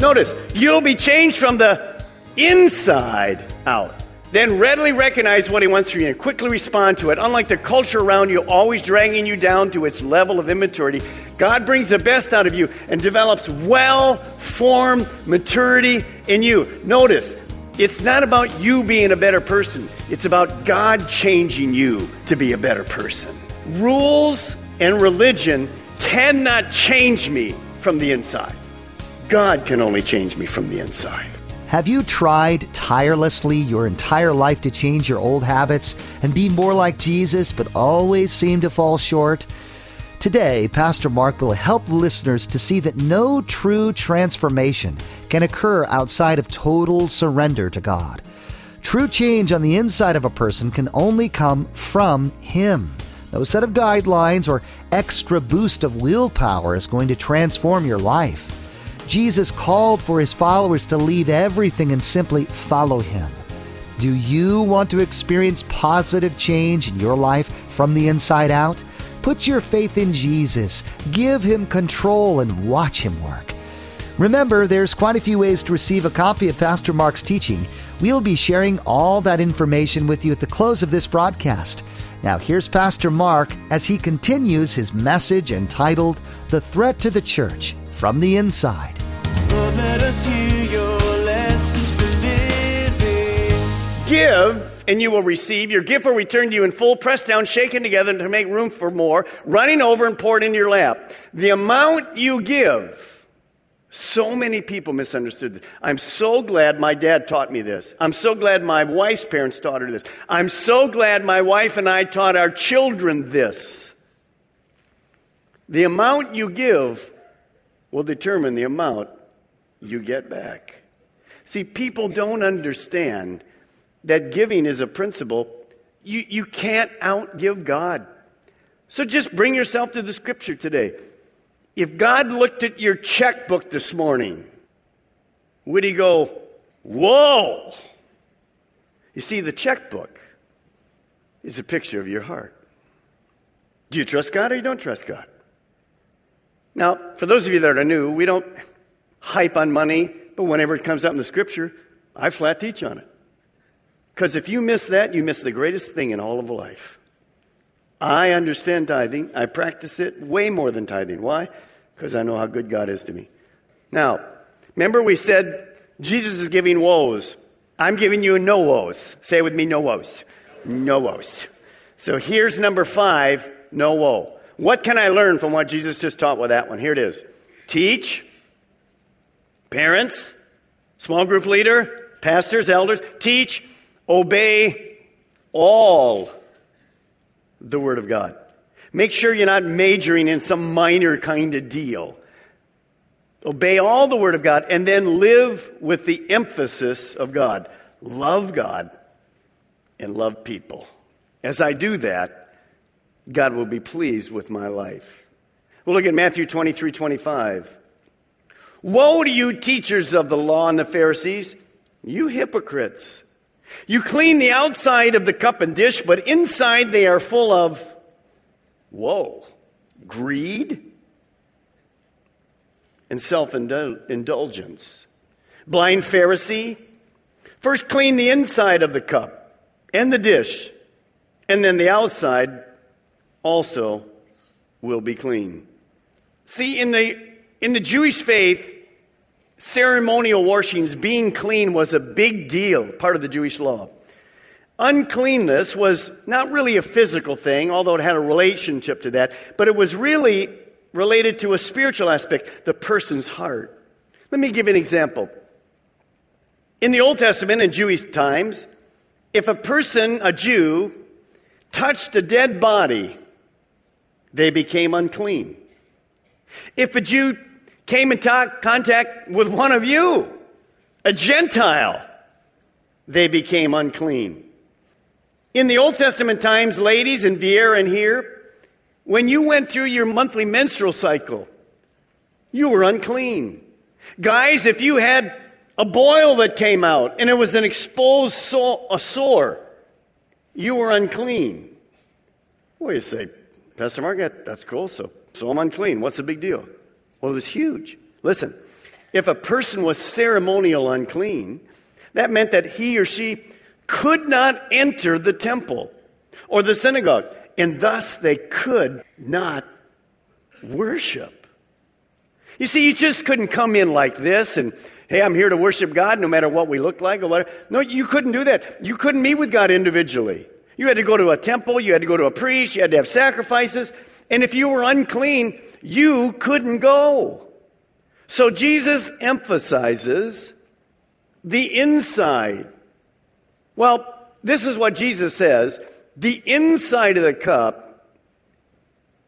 Notice, you'll be changed from the inside out. Then readily recognize what he wants from you and quickly respond to it. Unlike the culture around you, always dragging you down to its level of immaturity, God brings the best out of you and develops well formed maturity in you. Notice, it's not about you being a better person, it's about God changing you to be a better person. Rules and religion cannot change me from the inside. God can only change me from the inside. Have you tried tirelessly your entire life to change your old habits and be more like Jesus, but always seem to fall short? Today, Pastor Mark will help listeners to see that no true transformation can occur outside of total surrender to God. True change on the inside of a person can only come from Him. No set of guidelines or extra boost of willpower is going to transform your life. Jesus called for his followers to leave everything and simply follow him. Do you want to experience positive change in your life from the inside out? Put your faith in Jesus, give him control, and watch him work. Remember, there's quite a few ways to receive a copy of Pastor Mark's teaching. We'll be sharing all that information with you at the close of this broadcast. Now, here's Pastor Mark as he continues his message entitled The Threat to the Church from the Inside. Us hear your lessons for living. Give, and you will receive. Your gift will return to you in full, pressed down, shaken together to make room for more, running over and poured into your lap. The amount you give, so many people misunderstood this. I'm so glad my dad taught me this. I'm so glad my wife's parents taught her this. I'm so glad my wife and I taught our children this. The amount you give will determine the amount you get back. See, people don't understand that giving is a principle. You, you can't outgive God. So just bring yourself to the scripture today. If God looked at your checkbook this morning, would he go, Whoa? You see, the checkbook is a picture of your heart. Do you trust God or you don't trust God? Now, for those of you that are new, we don't hype on money, but whenever it comes out in the scripture, I flat teach on it. Because if you miss that, you miss the greatest thing in all of life. I understand tithing. I practice it way more than tithing. Why? Because I know how good God is to me. Now, remember we said Jesus is giving woes. I'm giving you no woes. Say it with me, no woes. No woes. So here's number five, no woe. What can I learn from what Jesus just taught with that one? Here it is. Teach, parents, small group leader, pastors, elders, teach, obey all the Word of God. Make sure you're not majoring in some minor kind of deal. Obey all the Word of God and then live with the emphasis of God. Love God and love people. As I do that, God will be pleased with my life. We'll look at Matthew 23 25. Woe to you, teachers of the law and the Pharisees, you hypocrites! You clean the outside of the cup and dish, but inside they are full of, whoa, greed and self indulgence. Blind Pharisee, first clean the inside of the cup and the dish, and then the outside also will be clean. See, in the, in the Jewish faith, ceremonial washings, being clean was a big deal, part of the Jewish law. Uncleanness was not really a physical thing, although it had a relationship to that, but it was really related to a spiritual aspect, the person's heart. Let me give an example. In the Old Testament, in Jewish times, if a person, a Jew, touched a dead body, they became unclean. If a Jew came in contact with one of you, a Gentile, they became unclean. In the Old Testament times, ladies in Viera and here, when you went through your monthly menstrual cycle, you were unclean. Guys, if you had a boil that came out and it was an exposed so- a sore, you were unclean. Well, you say, Pastor Mark, that's cool, so, so I'm unclean. What's the big deal? Well, it was huge. Listen, if a person was ceremonial unclean, that meant that he or she could not enter the temple or the synagogue, and thus they could not worship. You see, you just couldn't come in like this and, hey, I'm here to worship God no matter what we look like or whatever. No, you couldn't do that. You couldn't meet with God individually. You had to go to a temple, you had to go to a priest, you had to have sacrifices, and if you were unclean, you couldn't go. So Jesus emphasizes the inside. Well, this is what Jesus says the inside of the cup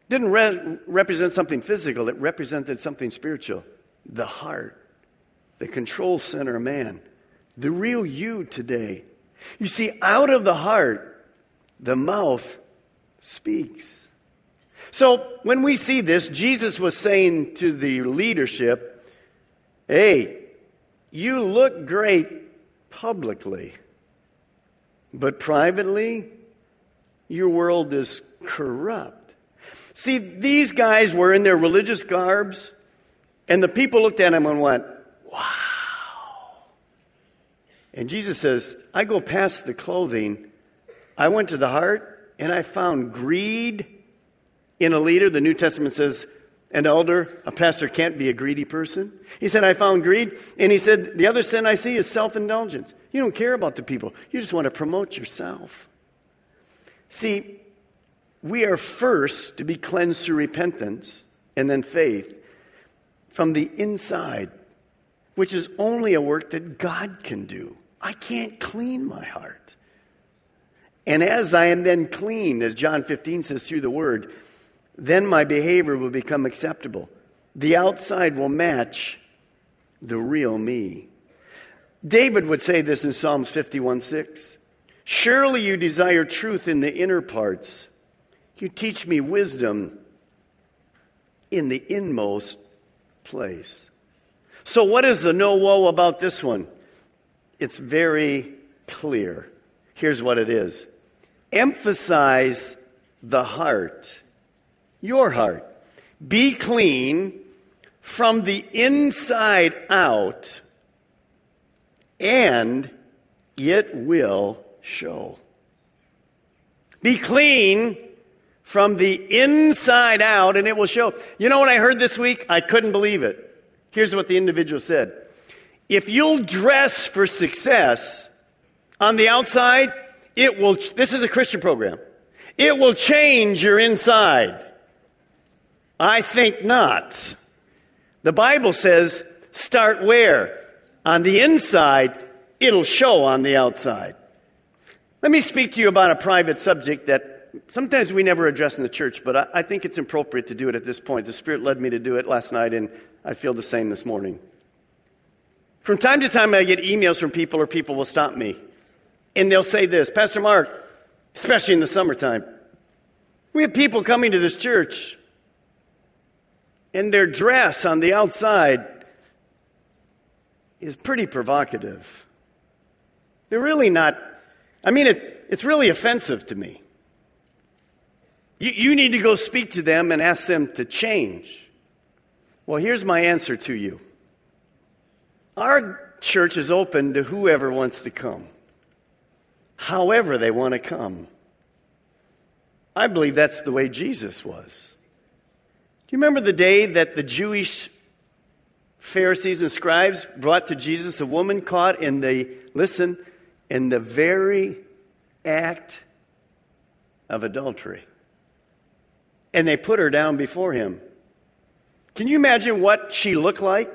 didn't re- represent something physical, it represented something spiritual. The heart, the control center of man, the real you today. You see, out of the heart, the mouth speaks. So when we see this, Jesus was saying to the leadership, hey, you look great publicly, but privately, your world is corrupt. See, these guys were in their religious garbs, and the people looked at him and went, Wow. And Jesus says, I go past the clothing, I went to the heart, and I found greed in a leader. The New Testament says, an elder, a pastor can't be a greedy person. He said, I found greed. And he said, the other sin I see is self indulgence. You don't care about the people, you just want to promote yourself. See, we are first to be cleansed through repentance and then faith from the inside, which is only a work that God can do. I can't clean my heart. And as I am then cleaned, as John 15 says through the word, then my behavior will become acceptable. The outside will match the real me. David would say this in Psalms 51 6. Surely you desire truth in the inner parts you teach me wisdom in the inmost place. So, what is the no woe about this one? It's very clear. Here's what it is emphasize the heart, your heart. Be clean from the inside out, and it will show. Be clean from the inside out, and it will show. You know what I heard this week? I couldn't believe it. Here's what the individual said If you'll dress for success on the outside, it will, this is a Christian program, it will change your inside. I think not. The Bible says, start where? On the inside, it'll show on the outside. Let me speak to you about a private subject that sometimes we never address in the church, but I, I think it's appropriate to do it at this point. The Spirit led me to do it last night, and I feel the same this morning. From time to time, I get emails from people, or people will stop me, and they'll say this Pastor Mark, especially in the summertime, we have people coming to this church, and their dress on the outside is pretty provocative. They're really not, I mean, it, it's really offensive to me. You, you need to go speak to them and ask them to change. Well, here's my answer to you our church is open to whoever wants to come, however they want to come. I believe that's the way Jesus was. You remember the day that the Jewish Pharisees and scribes brought to Jesus a woman caught in the, listen, in the very act of adultery? and they put her down before him. Can you imagine what she looked like?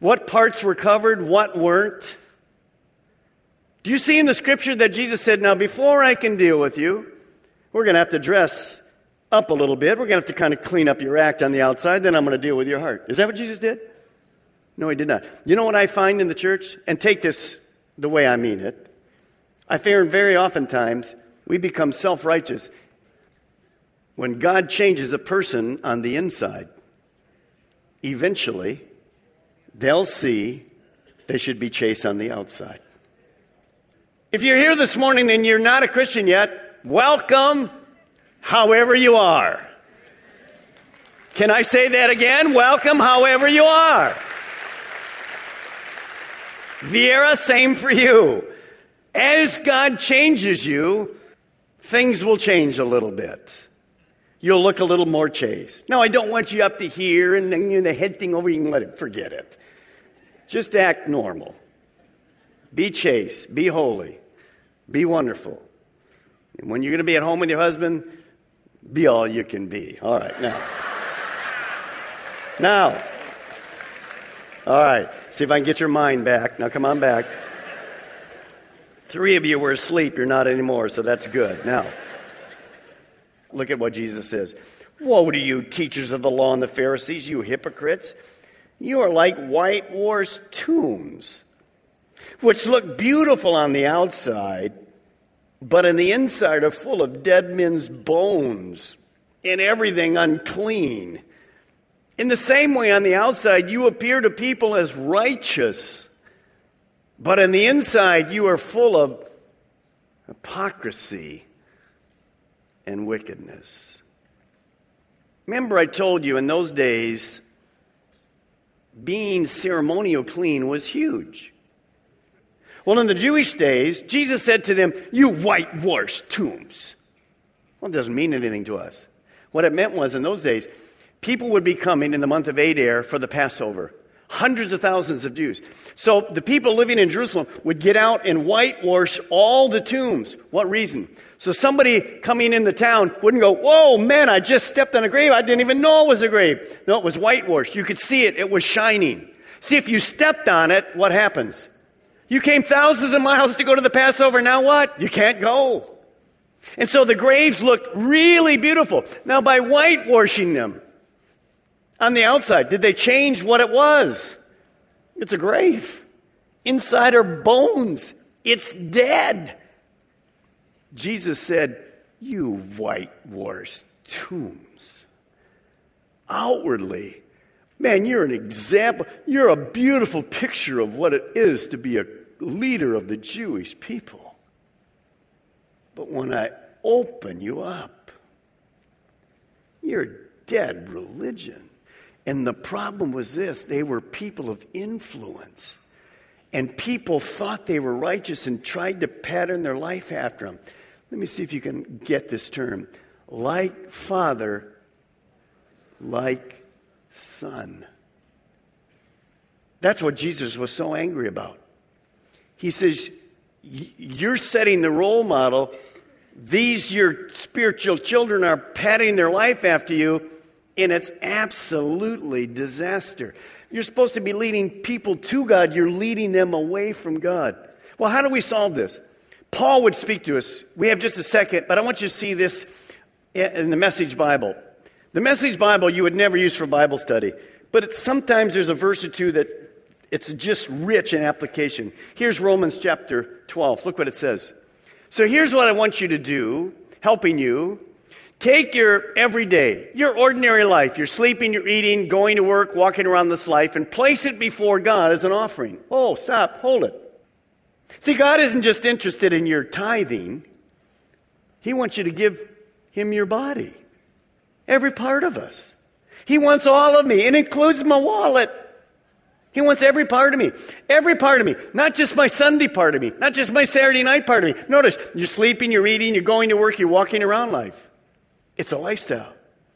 What parts were covered, what weren't. Do you see in the scripture that Jesus said, Now, before I can deal with you, we're going to have to dress up a little bit. We're going to have to kind of clean up your act on the outside, then I'm going to deal with your heart. Is that what Jesus did? No, he did not. You know what I find in the church? And take this the way I mean it. I find very oftentimes we become self righteous when God changes a person on the inside. Eventually, they'll see they should be chaste on the outside. If you're here this morning and you're not a Christian yet, welcome however you are. Can I say that again? Welcome however you are. Viera, same for you. As God changes you, things will change a little bit. You'll look a little more chaste. Now, I don't want you up to here and then the head thing over, you can let it, forget it. Just act normal. Be chaste. Be holy. Be wonderful. And when you're going to be at home with your husband, be all you can be. All right, now. now. All right, see if I can get your mind back. Now, come on back. Three of you were asleep. You're not anymore, so that's good. Now, look at what Jesus says. Woe to you, teachers of the law and the Pharisees, you hypocrites! You are like whitewashed tombs, which look beautiful on the outside, but in the inside are full of dead men's bones and everything unclean. In the same way, on the outside, you appear to people as righteous but on the inside, you are full of hypocrisy and wickedness. Remember, I told you in those days, being ceremonial clean was huge. Well, in the Jewish days, Jesus said to them, You whitewashed tombs. Well, it doesn't mean anything to us. What it meant was in those days, people would be coming in the month of Adar for the Passover hundreds of thousands of Jews. So the people living in Jerusalem would get out and whitewash all the tombs. What reason? So somebody coming in the town wouldn't go, Whoa, man, I just stepped on a grave. I didn't even know it was a grave. No, it was whitewashed. You could see it. It was shining. See, if you stepped on it, what happens? You came thousands of miles to go to the Passover. Now what? You can't go. And so the graves looked really beautiful. Now, by whitewashing them, on the outside? Did they change what it was? It's a grave. Inside are bones. It's dead. Jesus said, You whitewashed tombs. Outwardly, man, you're an example. You're a beautiful picture of what it is to be a leader of the Jewish people. But when I open you up, you're dead religion. And the problem was this they were people of influence. And people thought they were righteous and tried to pattern their life after them. Let me see if you can get this term. Like father, like son. That's what Jesus was so angry about. He says, You're setting the role model. These, your spiritual children, are patting their life after you and it's absolutely disaster. You're supposed to be leading people to God, you're leading them away from God. Well, how do we solve this? Paul would speak to us. We have just a second, but I want you to see this in the Message Bible. The Message Bible you would never use for Bible study, but sometimes there's a verse or two that it's just rich in application. Here's Romans chapter 12. Look what it says. So here's what I want you to do, helping you Take your everyday, your ordinary life, you're sleeping, you're eating, going to work, walking around this life, and place it before God as an offering. Oh, stop, hold it. See, God isn't just interested in your tithing, He wants you to give Him your body, every part of us. He wants all of me, it includes my wallet. He wants every part of me. Every part of me. Not just my Sunday part of me. Not just my Saturday night part of me. Notice, you're sleeping, you're eating, you're going to work, you're walking around life. It's a lifestyle.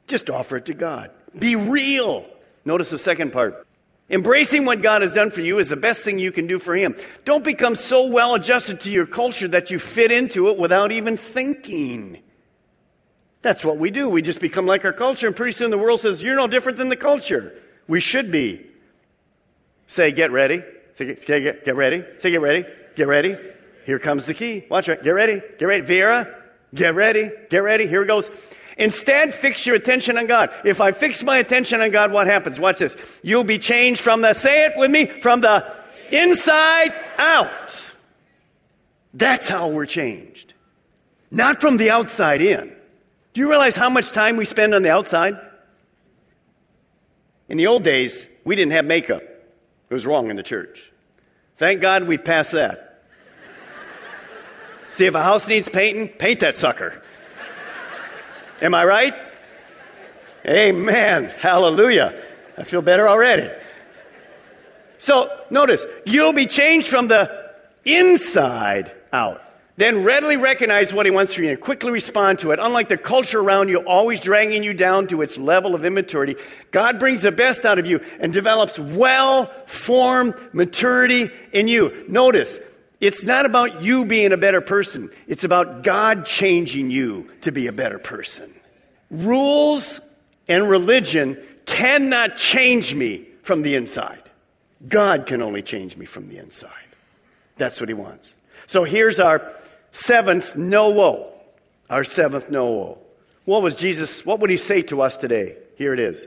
Just offer it to God. Be real. Notice the second part. Embracing what God has done for you is the best thing you can do for Him. Don't become so well adjusted to your culture that you fit into it without even thinking. That's what we do. We just become like our culture, and pretty soon the world says, You're no different than the culture. We should be. Say, get ready. Say, get, get, get ready. Say, get ready. Get ready. Here comes the key. Watch it. Get ready. Get ready. Viera, get ready. Get ready. Here it goes. Instead, fix your attention on God. If I fix my attention on God, what happens? Watch this. You'll be changed from the, say it with me, from the inside out. That's how we're changed. Not from the outside in. Do you realize how much time we spend on the outside? In the old days, we didn't have makeup. It was wrong in the church. Thank God we've passed that. See, if a house needs painting, paint that sucker. Am I right? Amen. Hallelujah. I feel better already. So notice, you'll be changed from the inside out. Then readily recognize what he wants from you and quickly respond to it. Unlike the culture around you, always dragging you down to its level of immaturity, God brings the best out of you and develops well formed maturity in you. Notice, it's not about you being a better person. It's about God changing you to be a better person. Rules and religion cannot change me from the inside. God can only change me from the inside. That's what he wants. So here's our seventh no woe. Our seventh no woe. What was Jesus, what would he say to us today? Here it is.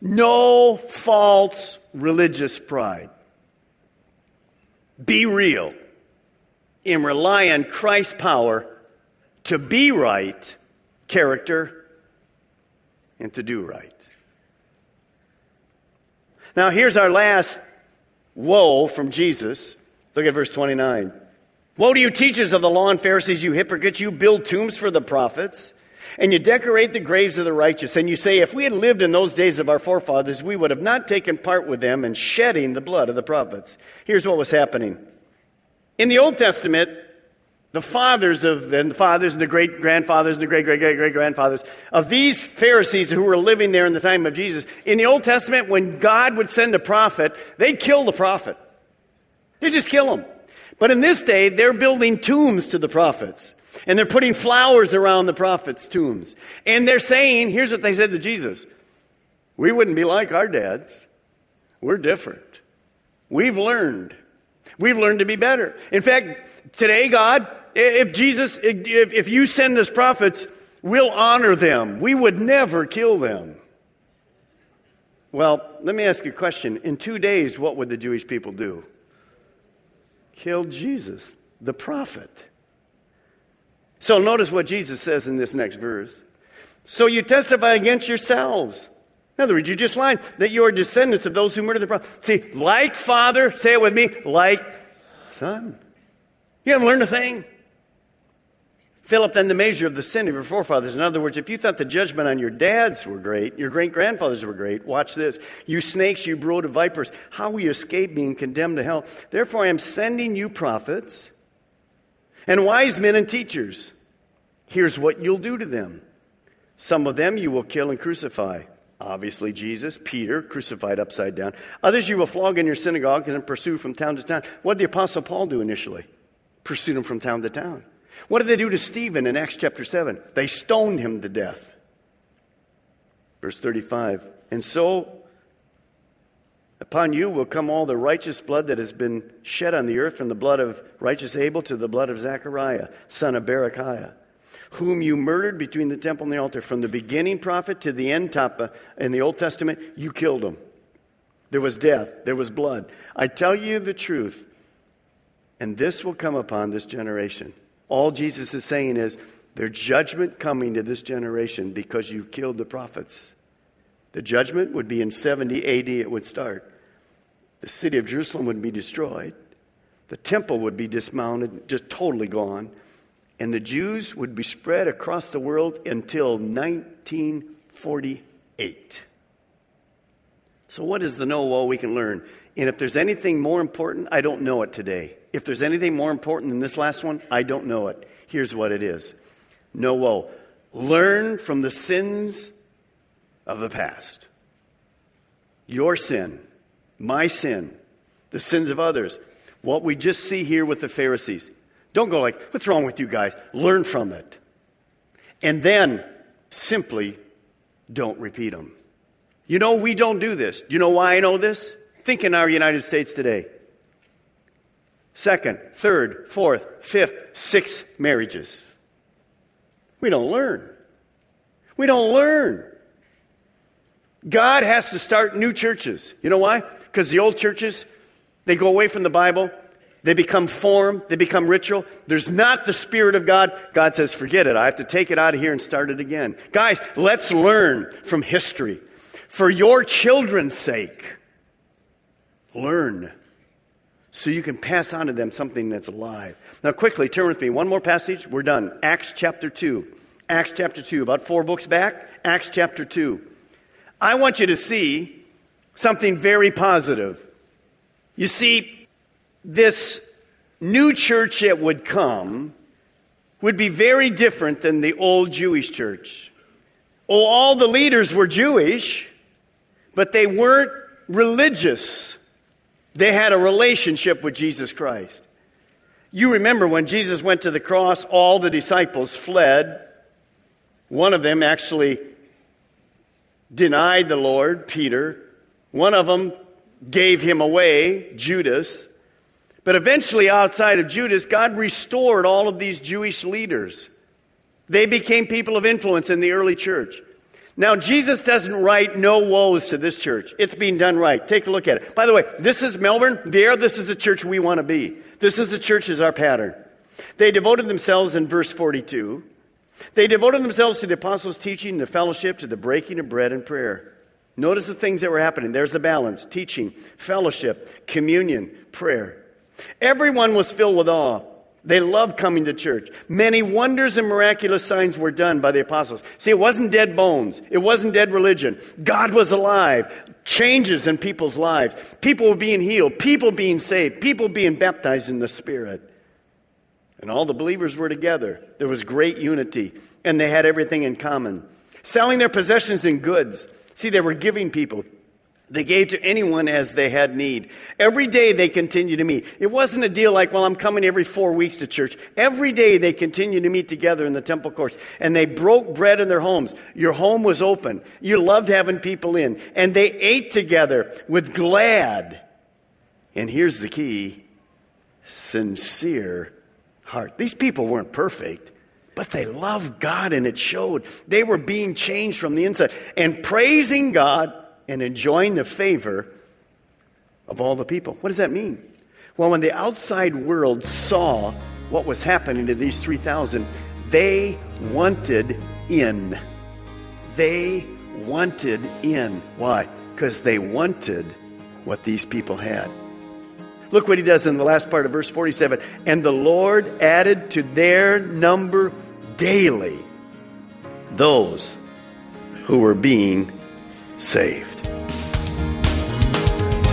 No false religious pride. Be real and rely on Christ's power to be right, character, and to do right. Now, here's our last woe from Jesus. Look at verse 29. Woe to you, teachers of the law and Pharisees, you hypocrites! You build tombs for the prophets, and you decorate the graves of the righteous. And you say, if we had lived in those days of our forefathers, we would have not taken part with them in shedding the blood of the prophets. Here's what was happening. In the Old Testament, the fathers of the fathers and the great grandfathers and the great great great great grandfathers of these Pharisees who were living there in the time of Jesus. In the Old Testament, when God would send a prophet, they'd kill the prophet. They'd just kill him. But in this day, they're building tombs to the prophets. And they're putting flowers around the prophets' tombs. And they're saying, here's what they said to Jesus We wouldn't be like our dads. We're different. We've learned. We've learned to be better. In fact, today, God, if Jesus, if, you send us prophets, we'll honor them. We would never kill them. Well, let me ask you a question. In two days, what would the Jewish people do? Killed Jesus, the prophet. So notice what Jesus says in this next verse. So you testify against yourselves. In other words, you just lied that you are descendants of those who murdered the prophet. See, like father, say it with me, like son. You haven't learned a thing. Philip then the measure of the sin of your forefathers. In other words, if you thought the judgment on your dads were great, your great grandfathers were great, watch this. You snakes, you brood of vipers, how will you escape being condemned to hell? Therefore, I am sending you prophets and wise men and teachers. Here's what you'll do to them. Some of them you will kill and crucify. Obviously, Jesus, Peter, crucified upside down. Others you will flog in your synagogue and pursue from town to town. What did the Apostle Paul do initially? Pursued him from town to town. What did they do to Stephen in Acts chapter 7? They stoned him to death. Verse 35 And so upon you will come all the righteous blood that has been shed on the earth, from the blood of righteous Abel to the blood of Zechariah, son of Berechiah, whom you murdered between the temple and the altar. From the beginning prophet to the end tapa uh, in the Old Testament, you killed him. There was death, there was blood. I tell you the truth, and this will come upon this generation. All Jesus is saying is there's judgment coming to this generation because you've killed the prophets. The judgment would be in 70 AD, it would start. The city of Jerusalem would be destroyed. The temple would be dismounted, just totally gone. And the Jews would be spread across the world until 1948. So, what is the know all we can learn? And if there's anything more important, I don't know it today. If there's anything more important than this last one, I don't know it. Here's what it is No woe. Learn from the sins of the past. Your sin, my sin, the sins of others. What we just see here with the Pharisees. Don't go like, what's wrong with you guys? Learn from it. And then simply don't repeat them. You know, we don't do this. Do you know why I know this? Think in our United States today. Second, third, fourth, fifth, sixth marriages. We don't learn. We don't learn. God has to start new churches. You know why? Because the old churches, they go away from the Bible, they become form, they become ritual. There's not the Spirit of God. God says, forget it. I have to take it out of here and start it again. Guys, let's learn from history. For your children's sake, learn so you can pass on to them something that's alive. Now, quickly, turn with me. One more passage. We're done. Acts chapter 2. Acts chapter 2, about four books back. Acts chapter 2. I want you to see something very positive. You see, this new church that would come would be very different than the old Jewish church. Oh, all the leaders were Jewish, but they weren't religious. They had a relationship with Jesus Christ. You remember when Jesus went to the cross, all the disciples fled. One of them actually denied the Lord, Peter. One of them gave him away, Judas. But eventually, outside of Judas, God restored all of these Jewish leaders. They became people of influence in the early church. Now, Jesus doesn't write no woes to this church. It's being done right. Take a look at it. By the way, this is Melbourne. There, this is the church we want to be. This is the church as our pattern. They devoted themselves in verse 42 they devoted themselves to the apostles' teaching, the fellowship, to the breaking of bread and prayer. Notice the things that were happening. There's the balance teaching, fellowship, communion, prayer. Everyone was filled with awe. They loved coming to church. Many wonders and miraculous signs were done by the apostles. See, it wasn't dead bones. It wasn't dead religion. God was alive. Changes in people's lives. People were being healed. People being saved. People being baptized in the Spirit. And all the believers were together. There was great unity, and they had everything in common. Selling their possessions and goods. See, they were giving people. They gave to anyone as they had need. Every day they continued to meet. It wasn't a deal like, well, I'm coming every four weeks to church. Every day they continued to meet together in the temple courts. And they broke bread in their homes. Your home was open. You loved having people in. And they ate together with glad. And here's the key sincere heart. These people weren't perfect, but they loved God and it showed. They were being changed from the inside and praising God and enjoying the favor of all the people. What does that mean? Well, when the outside world saw what was happening to these 3,000, they wanted in. They wanted in. Why? Because they wanted what these people had. Look what he does in the last part of verse 47. And the Lord added to their number daily those who were being saved.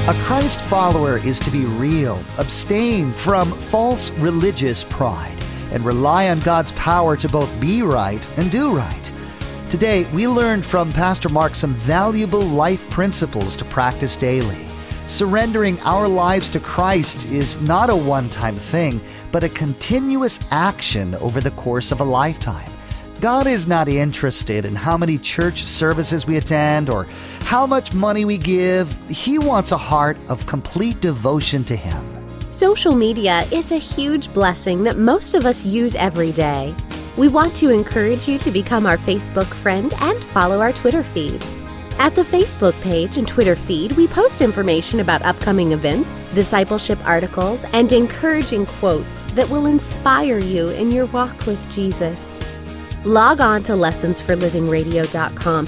A Christ follower is to be real, abstain from false religious pride, and rely on God's power to both be right and do right. Today, we learned from Pastor Mark some valuable life principles to practice daily. Surrendering our lives to Christ is not a one time thing, but a continuous action over the course of a lifetime. God is not interested in how many church services we attend or how much money we give. He wants a heart of complete devotion to Him. Social media is a huge blessing that most of us use every day. We want to encourage you to become our Facebook friend and follow our Twitter feed. At the Facebook page and Twitter feed, we post information about upcoming events, discipleship articles, and encouraging quotes that will inspire you in your walk with Jesus. Log on to lessonsforlivingradio.com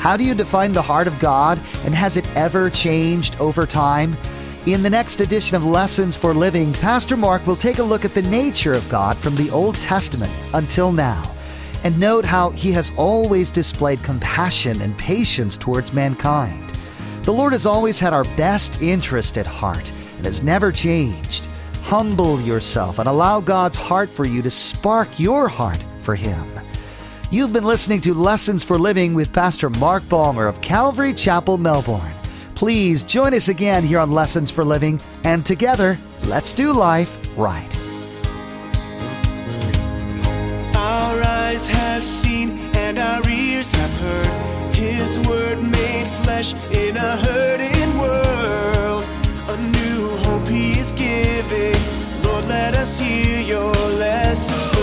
How do you define the heart of God, and has it ever changed over time? In the next edition of Lessons for Living, Pastor Mark will take a look at the nature of God from the Old Testament until now, and note how he has always displayed compassion and patience towards mankind. The Lord has always had our best interest at heart and has never changed. Humble yourself and allow God's heart for you to spark your heart for Him. You've been listening to Lessons for Living with Pastor Mark Balmer of Calvary Chapel, Melbourne. Please join us again here on Lessons for Living, and together, let's do life right. Our eyes have seen and our ears have heard His word made flesh in a hurting world. A new hope He is giving. Lord, let us hear your lessons.